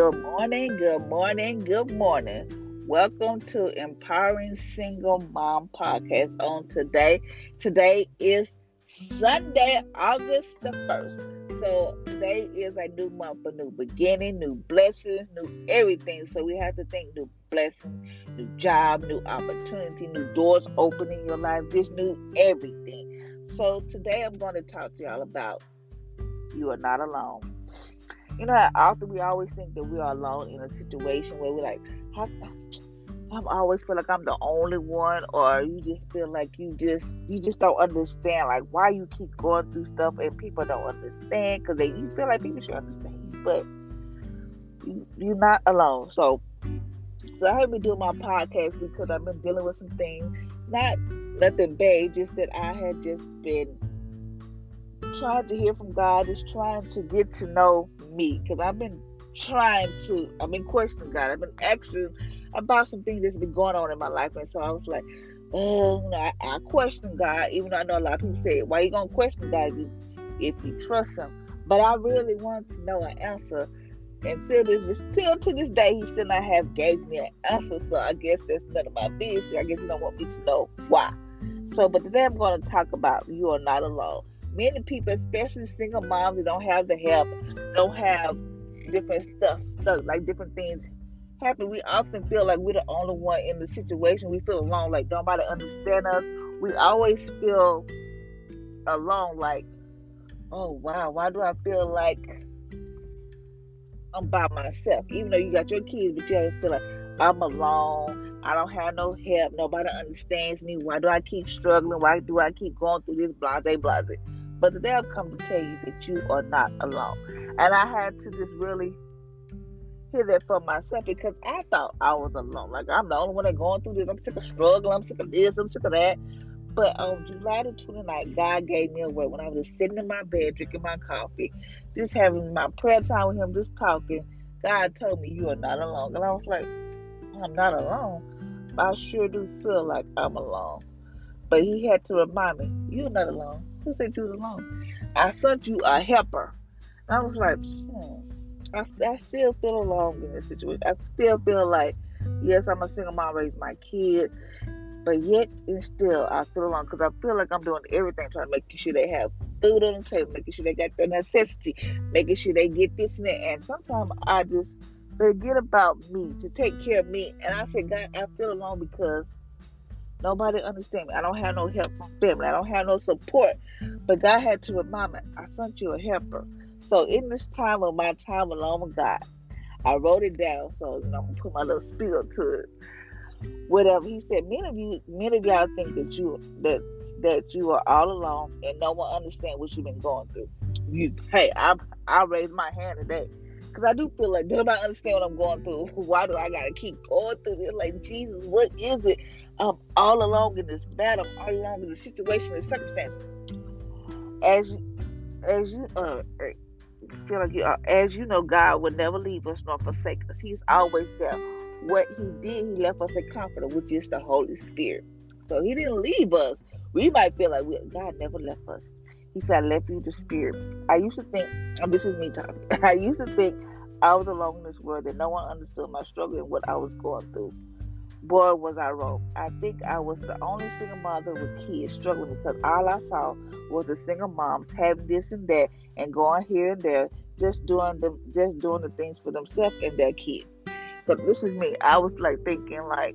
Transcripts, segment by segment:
Good morning, good morning, good morning. Welcome to Empowering Single Mom Podcast on today. Today is Sunday, August the 1st. So today is a new month, a new beginning, new blessings, new everything. So we have to think new blessings, new job, new opportunity, new doors opening in your life, just new everything. So today I'm going to talk to y'all about you are not alone you know often we always think that we are alone in a situation where we're like, I'm always feel like I'm the only one, or you just feel like you just you just don't understand like why you keep going through stuff and people don't understand because you feel like people should understand you, but you, you're not alone. So, so I have been doing my podcast because I've been dealing with some things, not nothing bad, just that I had just been trying to hear from God, is trying to get to know me because I've been trying to, I've been questioning God. I've been asking about some things that's been going on in my life. And so I was like, oh, I, I question God, even though I know a lot of people say, why you going to question God if you trust Him? But I really want to know an answer. Until this, still to this day, he still not have gave me an answer. So I guess that's none of my business. I guess he don't want me to know why. So, but today I'm going to talk about you are not alone many people, especially single moms that don't have the help, don't have different stuff, stuff like different things happen. We often feel like we're the only one in the situation. We feel alone, like nobody understand us. We always feel alone, like, oh wow, why do I feel like I'm by myself? Even though you got your kids, but you always feel like I'm alone. I don't have no help. Nobody understands me. Why do I keep struggling? Why do I keep going through this blase blase? But today I've come to tell you that you are not alone. And I had to just really hear that for myself because I thought I was alone. Like I'm the only one that going through this. I'm sick of struggling. I'm sick of this. I'm sick of that. But on July the 29th, God gave me a word when I was just sitting in my bed drinking my coffee, just having my prayer time with Him, just talking. God told me, You are not alone. And I was like, I'm not alone. I sure do feel like I'm alone. But He had to remind me, You're not alone. Who said you was alone? I sent you a helper. And I was like, hmm. I, I still feel alone in this situation. I still feel like, yes, I'm a single mom, raise my kid, but yet and still I feel alone because I feel like I'm doing everything trying to make sure they have food on the table, making sure they got the necessity, making sure they get this and that. And sometimes I just forget about me to take care of me. And I say, God, I feel alone because Nobody understand me. I don't have no mm-hmm. help from family. I don't have no support. But God had to remind me, I sent you a helper. So in this time of my time alone with God, I wrote it down. So you know, I'm gonna put my little spiel to it. Whatever he said, many of you, many of y'all think that you that that you are all alone and no one understand what you've been going through. You, hey, I I raise my hand today because I do feel like nobody understand what I'm going through. Why do I gotta keep going through this? Like Jesus, what is it? Um, all along in this battle, all along in the situation and circumstance. As as you uh, er, feel like you are, as you know, God will never leave us nor forsake us. He's always there. What He did, He left us a comforter, which is the Holy Spirit. So He didn't leave us. We might feel like we, God never left us. He said, I left you the Spirit. I used to think, and this is me talking, I used to think I was alone in this world, and no one understood my struggle and what I was going through. Boy, was I wrong. I think I was the only single mother with kids struggling because all I saw was the single moms having this and that and going here and there, just doing the just doing the things for themselves and their kids. Because this is me. I was like thinking like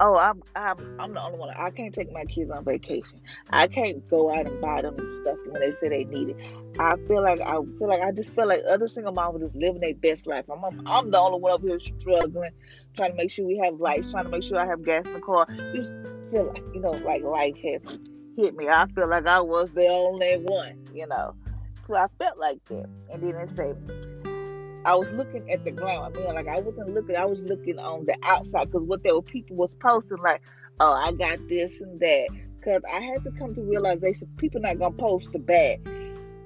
oh, I'm I'm I'm the only one. I can't take my kids on vacation. I can't go out and buy them stuff when they say they need it. I feel like I feel like I just feel like other single moms are just living their best life. I'm I'm the only one up here struggling, trying to make sure we have lights, trying to make sure I have gas in the car. Just feel like you know, like life has hit me. I feel like I was the only one, you know. So I felt like that, and then they say I was looking at the glamour. I mean, like I wasn't looking. I was looking on the outside because what there were people was posting like, "Oh, I got this and that." Because I had to come to realization, people not gonna post the bad,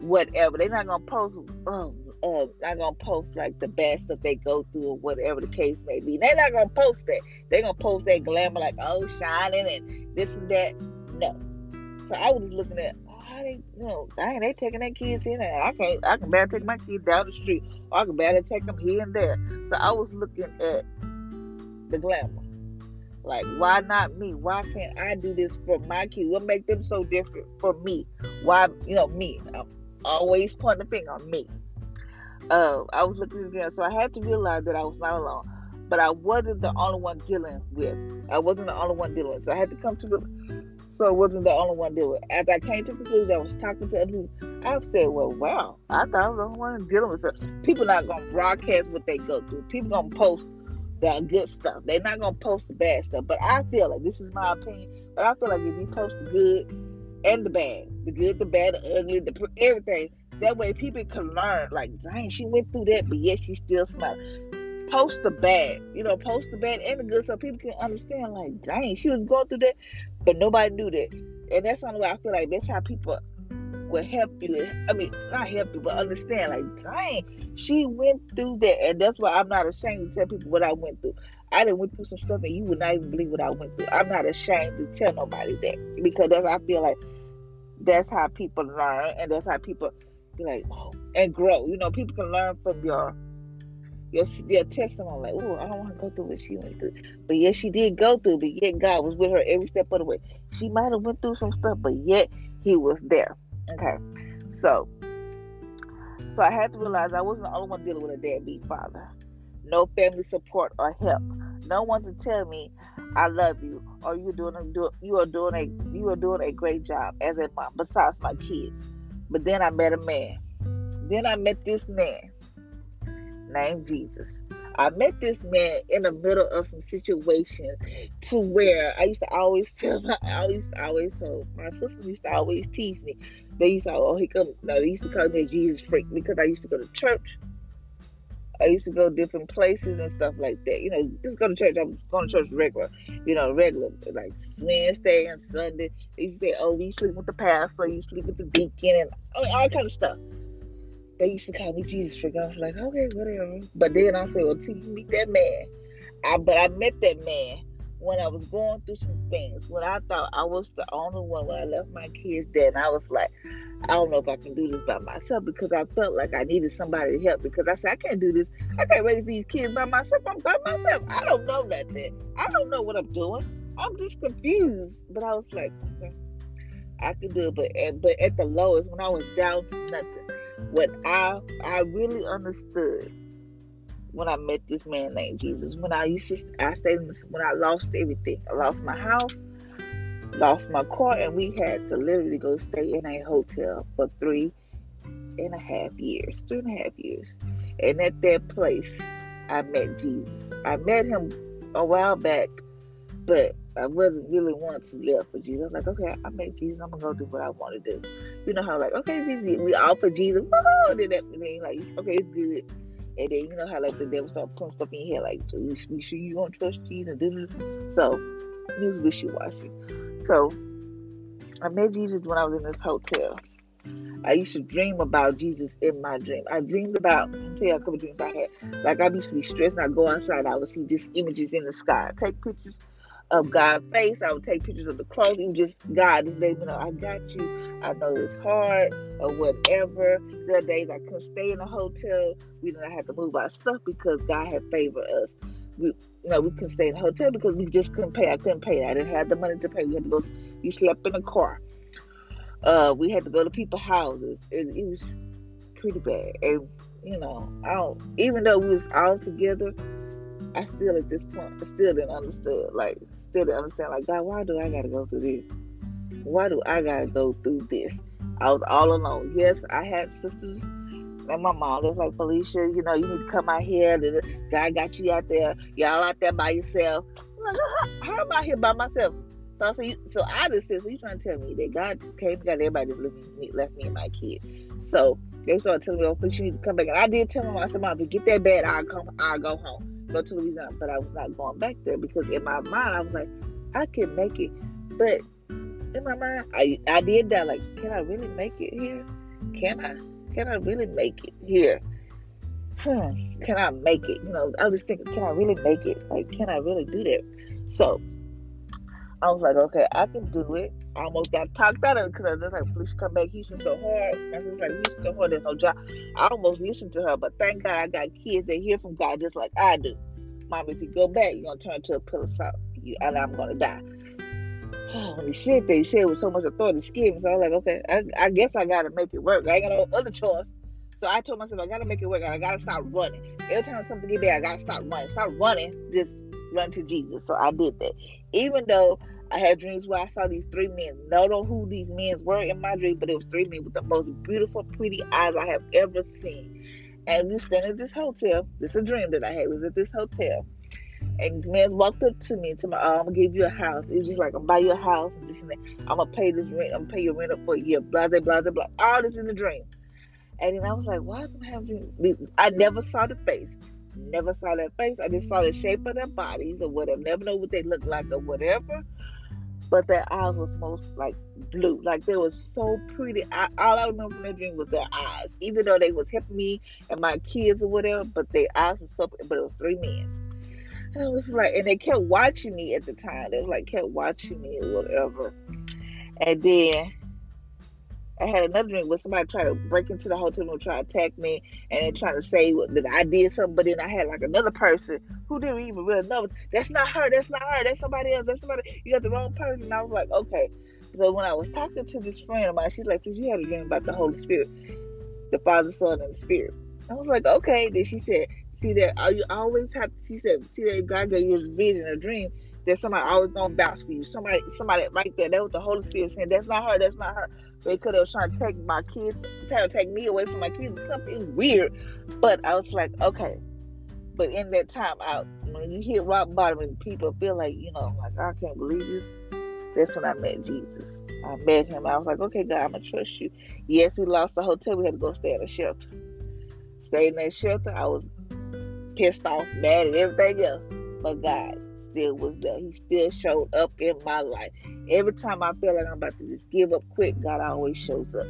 whatever. They're not gonna post. Um, uh, not gonna post like the bad stuff they go through or whatever the case may be. They're not gonna post that. They're gonna post that glamour like, "Oh, shining and this and that." No. So I was looking at how they, you know, dang, they taking their kids in there. I can't, I can barely take my kids down the street, or I can barely take them here and there. So I was looking at the glamour. Like, why not me? Why can't I do this for my kids? What make them so different for me? Why, you know, me? I'm always pointing the finger on me. Uh, I was looking again, so I had to realize that I was not alone. But I wasn't the only one dealing with. I wasn't the only one dealing with. So I had to come to the so I wasn't the only one dealing. it. As I came to the conclusion, I was talking to other people. I said, well, wow, I thought I was the only one dealing with it. People not going to broadcast what they go through. People going to post the good stuff. They're not going to post the bad stuff. But I feel like, this is my opinion, but I feel like if you post the good and the bad, the good, the bad, the ugly, the everything, that way people can learn, like, dang, she went through that, but yet she still smiling post the bad, you know, post the bad and the good so people can understand, like, dang, she was going through that, but nobody knew that. And that's the only way I feel like that's how people will help you. I mean, not help you, but understand, like, dang, she went through that. And that's why I'm not ashamed to tell people what I went through. I done went through some stuff and you would not even believe what I went through. I'm not ashamed to tell nobody that because that's I feel like that's how people learn and that's how people be like, oh, and grow. You know, people can learn from your your, your testimony, like, oh, I don't want to go through what she went through. But yes, she did go through, but yet God was with her every step of the way. She might have went through some stuff, but yet he was there. Okay. So so I had to realize I wasn't the only one dealing with a deadbeat father. No family support or help. No one to tell me I love you or you doing a, do, you are doing a you are doing a great job as a mom besides my kids. But then I met a man. Then I met this man named Jesus. I met this man in the middle of some situation to where I used to always tell my I always always told my sister used to always tease me. They used to oh he come no they used to call me a Jesus freak because I used to go to church. I used to go different places and stuff like that. You know, just go to church. I'm going to church regular, you know, regular like Wednesday and Sunday. They used to say, "Oh, you sleep with the pastor, you sleep with the deacon, and all kind of stuff." they used to call me Jesus freak. I was like, okay, whatever. But then I said, well, till you meet that man. I, but I met that man when I was going through some things. When I thought I was the only one when I left my kids there, and I was like, I don't know if I can do this by myself because I felt like I needed somebody to help because I said I can't do this. I can't raise these kids by myself. I'm by myself. I don't know nothing. I don't know what I'm doing. I'm just confused. But I was like, okay, I can do it. But at, but at the lowest, when I was down to nothing, what I I really understood when I met this man named Jesus. When I used to, I stayed in, when I lost everything. I lost my mm-hmm. house, lost my car, and we had to literally go stay in a hotel for three and a half years. Three and a half years. And at that place, I met Jesus. I met him a while back, but I wasn't really wanting to live for Jesus. I was like, okay, I met Jesus. I'm gonna go do what I want to do. You know how like, okay, Jesus, we all for Jesus. Woo! And then that thing like, okay, it's good. And then you know how like the devil start putting stuff in here like, you, sure you don't trust Jesus? So he was wishy washy. So I met Jesus when I was in this hotel. I used to dream about Jesus in my dream. I dreamed about, I'll tell you a couple dreams I had. Like I used to be stressed and I go outside, I would see just images in the sky. Take pictures of God's face. I would take pictures of the clothing. Just God, just let me know I got you. I know it's hard or whatever. There are days I couldn't stay in a hotel. We didn't have to move our stuff because God had favored us. we, you know, we couldn't stay in a hotel because we just couldn't pay. I couldn't pay. I didn't have the money to pay. We had to go. We slept in a car. Uh, we had to go to people's houses. It, it was pretty bad, and you know, I don't. Even though we was all together, I still at this point still didn't understand. Like, still didn't understand. Like, God, why do I gotta go through this? Why do I gotta go through this? I was all alone. Yes, I had sisters and my mom was like, Felicia, you know, you need to come out here. God got you out there. Y'all out there by yourself. Like, how, how am I here by myself? So, so, you, so I just said, so you trying to tell me that God came, got everybody just left me, left me and my kid. So they started telling me, oh, Felicia, you need to come back. And I did tell them, I said, Mom, if you get that bad, I'll come, I'll go home, go to Louisiana. But I was not going back there because in my mind, I was like, I can make it. But in my mind, I, I did that. Like, can I really make it here? Can I? Can I really make it here? Hmm, can I make it? You know, I was thinking, can I really make it? Like, can I really do that? So I was like, okay, I can do it. I almost got talked out of it because I was like, please come back. Houston so hard. I was like, Houston so hard. There's no job. I almost listened to her, but thank God I got kids that hear from God just like I do. Mom, if you go back, you're gonna turn into a pillar of salt, and I'm gonna die. when he said said with so much authority, scared me. So I was like, okay, I, I guess I gotta make it work. I ain't got no other choice. So I told myself I gotta make it work. I gotta stop running. Every time something get bad, I gotta stop running. Stop running. Just run to Jesus. So I did that. Even though I had dreams where I saw these three men. I don't know who these men were in my dream, but it was three men with the most beautiful, pretty eyes I have ever seen. And we stand at this hotel. This is a dream that I had. It was at this hotel. And the man walked up to me and told me, oh, I'm gonna give you a house. It was just like I'm buy you a house and this and that. I'm gonna pay this rent, I'm gonna pay your rent up for a year, blah blah blah blah. All this in the dream. And then I was like, why am I having I never saw the face. Never saw that face. I just saw the shape of their bodies or whatever. Never know what they look like or whatever. But their eyes was most like blue. Like they were so pretty. I, all I remember from that dream was their eyes. Even though they was helping me and my kids or whatever, but their eyes were so but it was three men and I was like, and they kept watching me at the time. They was like kept watching me or whatever. And then I had another dream where somebody tried to break into the hotel room, try to attack me, and trying to say that I did something. But then I had like another person who didn't even really know. That's not her. That's not her. That's somebody else. That's somebody. You got the wrong person. And I was like, okay. So when I was talking to this friend of mine, she's like, "You had a dream about the Holy Spirit, the Father, Son, and the Spirit." I was like, okay. Then she said, see that you always have see that see that God gave you a vision, a dream. That somebody always gonna vouch for you. Somebody, somebody right there. That was the Holy Spirit saying, "That's not her. That's not her." They could have trying to take my kids, trying to take me away from my kids. Something weird, but I was like, okay. But in that time out, when you hit rock bottom and people feel like, you know, like oh, I can't believe this. That's when I met Jesus. I met him. I was like, okay, God, I'm gonna trust you. Yes, we lost the hotel. We had to go stay in a shelter. Stay in that shelter. I was pissed off, mad, and everything else. But God still was there. He still showed up in my life. Every time I feel like I'm about to just give up quick, God always shows up.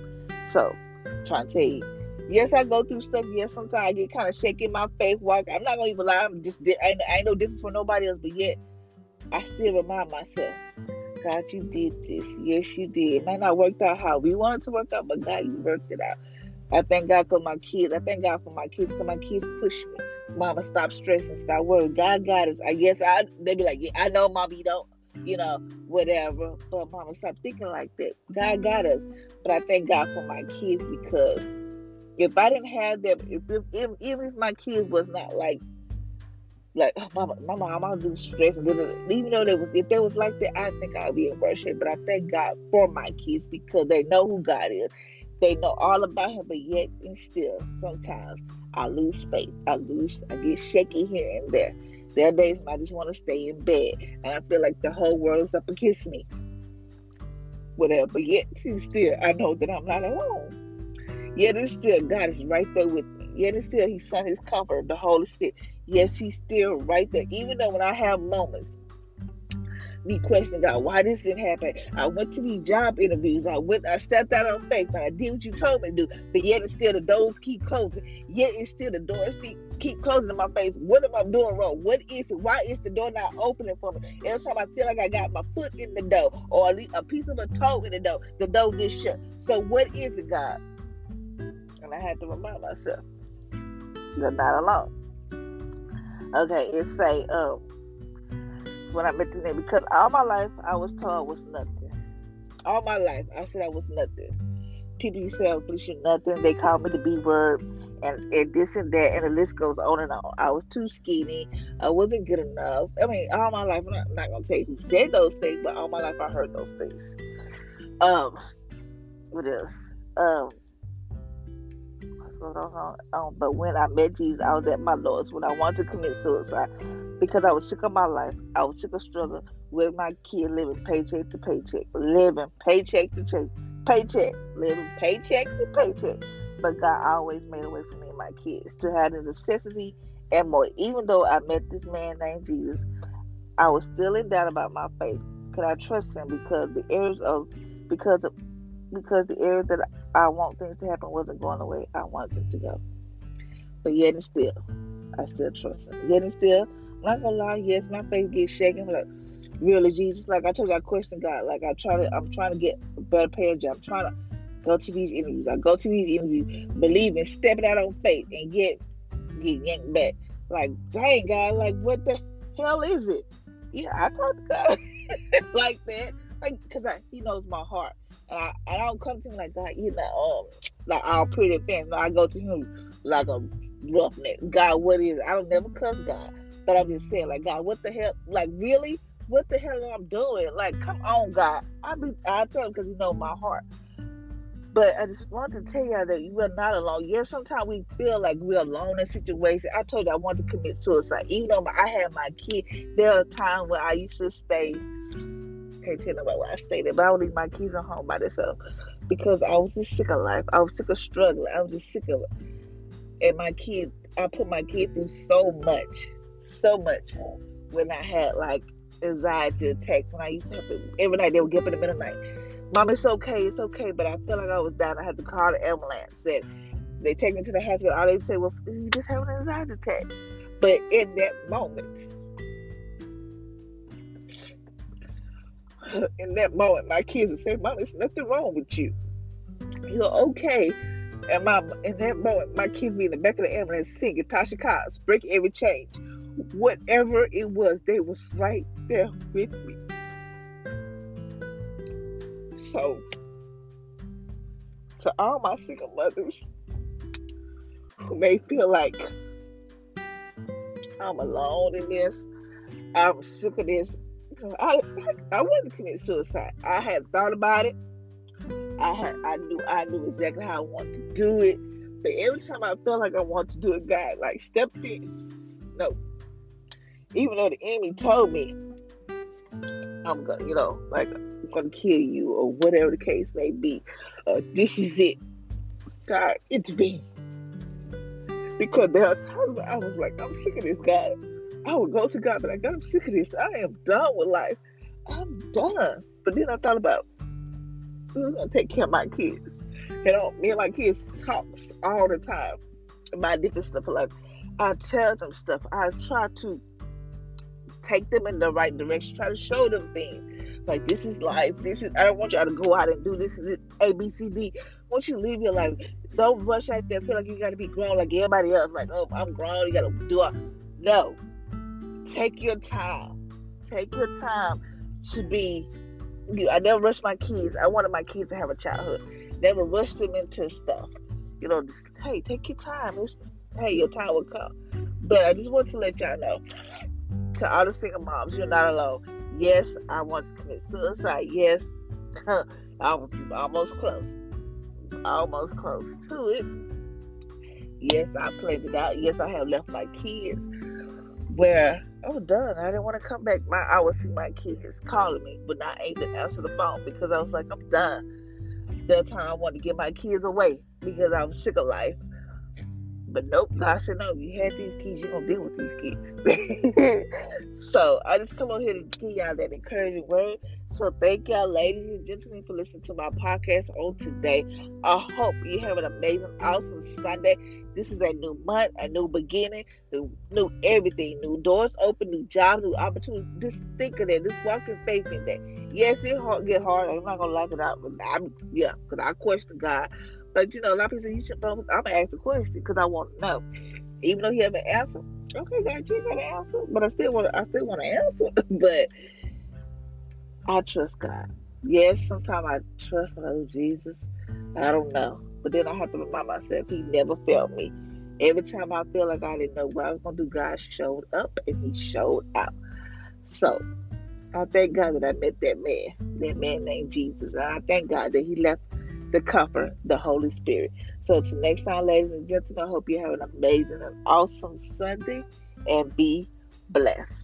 So, I'm trying to tell you, yes, I go through stuff. Yes, sometimes I get kind of shaky my faith walk. I'm not gonna even lie. I'm just I ain't, I ain't no different nobody else. But yet, I still remind myself, God, you did this. Yes, you did. It might not work out how we wanted to work out, but God, you worked it out. I thank God for my kids. I thank God for my kids because my kids push me. Mama, stop stressing, stop worrying. God got us. I guess I they be like, yeah, I know, mommy, you don't, you know, whatever. But mama, stop thinking like that. God got us. But I thank God for my kids because if I didn't have them, if, if even if my kids was not like like oh, mama, my mom, I'm do stress, and even though they was if they was like that, I think I'd be in worse shape. But I thank God for my kids because they know who God is. They know all about Him, but yet and still, sometimes I lose faith. I lose, I get shaky here and there. There are days when I just want to stay in bed and I feel like the whole world is up against me. Whatever. But yet, and still, I know that I'm not alone. Yet, it's still, God is right there with me. Yet, it's still, He sent His comfort, the Holy Spirit. Yes, He's still right there. Even though when I have moments me questioning God, why this didn't happen. I went to these job interviews. I went, I stepped out on faith, I did what you told me to do. But yet, it's still the doors keep closing. Yet, it's still the doors keep closing in my face. What am I doing wrong? What is it? Why is the door not opening for me? Every time I feel like I got my foot in the door or a piece of a toe in the door, the door gets shut. So, what is it, God? And I had to remind myself, you're not alone. Okay, it say um when I met the name because all my life I was told I was nothing. All my life I said I was nothing. People used to say, "Please, you're nothing." They called me the B word, and, and this and that, and the list goes on and on. I was too skinny. I wasn't good enough. I mean, all my life, I'm not, not gonna say who said those things, but all my life I heard those things. Um, what else? Um, um, but when I met Jesus, I was at my lowest when I wanted to commit suicide because I was sick of my life. I was sick of struggling with my kid living paycheck to paycheck, living paycheck to paycheck, paycheck, living paycheck to paycheck. But God always made a way for me and my kids to have the necessity and more. Even though I met this man named Jesus, I was still in doubt about my faith. Could I trust him because the areas of because of because the area that I want things to happen wasn't going the way I wanted them to go. But yet and still, I still trust him. Yet and still, not gonna lie, yes, my faith gets shaken. Like, really, Jesus, like I told you, I question God. Like I try to, I'm trying to get a better paying job. I'm trying to go to these interviews. I go to these interviews, believing, stepping out on faith, and get get yanked back. Like, dang, God, like what the hell is it? Yeah, I talk to God like that, like because He knows my heart. And I, I don't come to him like God, you know, um, like all pretty fans. No, I go to him like a roughneck. God, what is it? I don't never cuss God. But I'm just saying, like, God, what the hell? Like, really? What the hell am I doing? Like, come on, God. I be I tell him because you know my heart. But I just want to tell y'all that you are not alone. Yes, sometimes we feel like we're alone in situations. I told you I wanted to commit suicide. Even though I had my kid, there are times where I used to stay can't tell nobody where I stayed at, but I would leave my kids at home by themselves because I was just sick of life. I was sick of struggling. I was just sick of it. And my kids, I put my kids through so much, so much when I had like anxiety attacks. When I used to have to, every night they would get up in the middle of the night. Mom, it's okay, it's okay, but I feel like I was down. I had to call the ambulance. And they take me to the hospital. All they say, well, you just have an anxiety attack. But in that moment, in that moment, my kids would say, Mom, there's nothing wrong with you. You're okay. And my in that moment, my kids be in the back of the ambulance singing Tasha Cobbs, Break Every Chain. Whatever it was, they was right there with me. So, to all my single mothers who may feel like I'm alone in this, I'm sick of this, I, I wanted to commit suicide. I had thought about it. I had I knew I knew exactly how I wanted to do it. But every time I felt like I wanted to do it, God like stepped in. No. Even though the enemy told me I'm gonna, you know, like I'm gonna kill you or whatever the case may be. Uh, this is it. God, it's me. Because there are times where I was like, I'm sick of this, God. I would go to God, but like, God, I'm sick of this. I am done with life. I'm done. But then I thought about who's gonna take care of my kids. You know, me and my kids talks all the time about different stuff. Like I tell them stuff. I try to take them in the right direction. Try to show them things. Like this is life. This is. I don't want y'all to go out and do this. Is A B C D. Once you live your life, don't rush out there. Feel like you got to be grown like everybody else. Like oh, I'm grown. You got to do it. No, Take your time. Take your time to be. I never rushed my kids. I wanted my kids to have a childhood. Never rushed them into stuff. You know, just, hey, take your time. It's, hey, your time will come. But I just want to let y'all know to all the single moms, you're not alone. Yes, I want to commit suicide. Yes, I was almost close. Almost close to it. Yes, I planned it out. Yes, I have left my kids where I was done. I didn't want to come back. My I would see my kids calling me, but not able to answer the phone because I was like, I'm done. That time I wanted to get my kids away because I was sick of life. But nope, God said, no, you had these kids, you're going to deal with these kids. so I just come on here to give y'all that encouraging word. So thank y'all, ladies and gentlemen, for listening to my podcast on today. I hope you have an amazing, awesome Sunday. This is a new month, a new beginning, new, new everything, new doors open, new jobs, new opportunities. Just think of that. Just walk in faith in that. Yes, it hard, get hard. I'm not gonna lock it out, but I'm yeah, because I question God. But you know, a lot of people say you should. I'm gonna ask the question because I want to know. Even though He haven't answered, Okay, God, you got to answer, but I still want I still want to answer, but I trust God. Yes, sometimes I trust my oh Jesus. I don't know. But then I have to remind myself he never failed me. Every time I feel like I didn't know what I was gonna do, God showed up and he showed out. So I thank God that I met that man, that man named Jesus. And I thank God that he left the comfort, the Holy Spirit. So until next time, ladies and gentlemen, I hope you have an amazing and awesome Sunday and be blessed.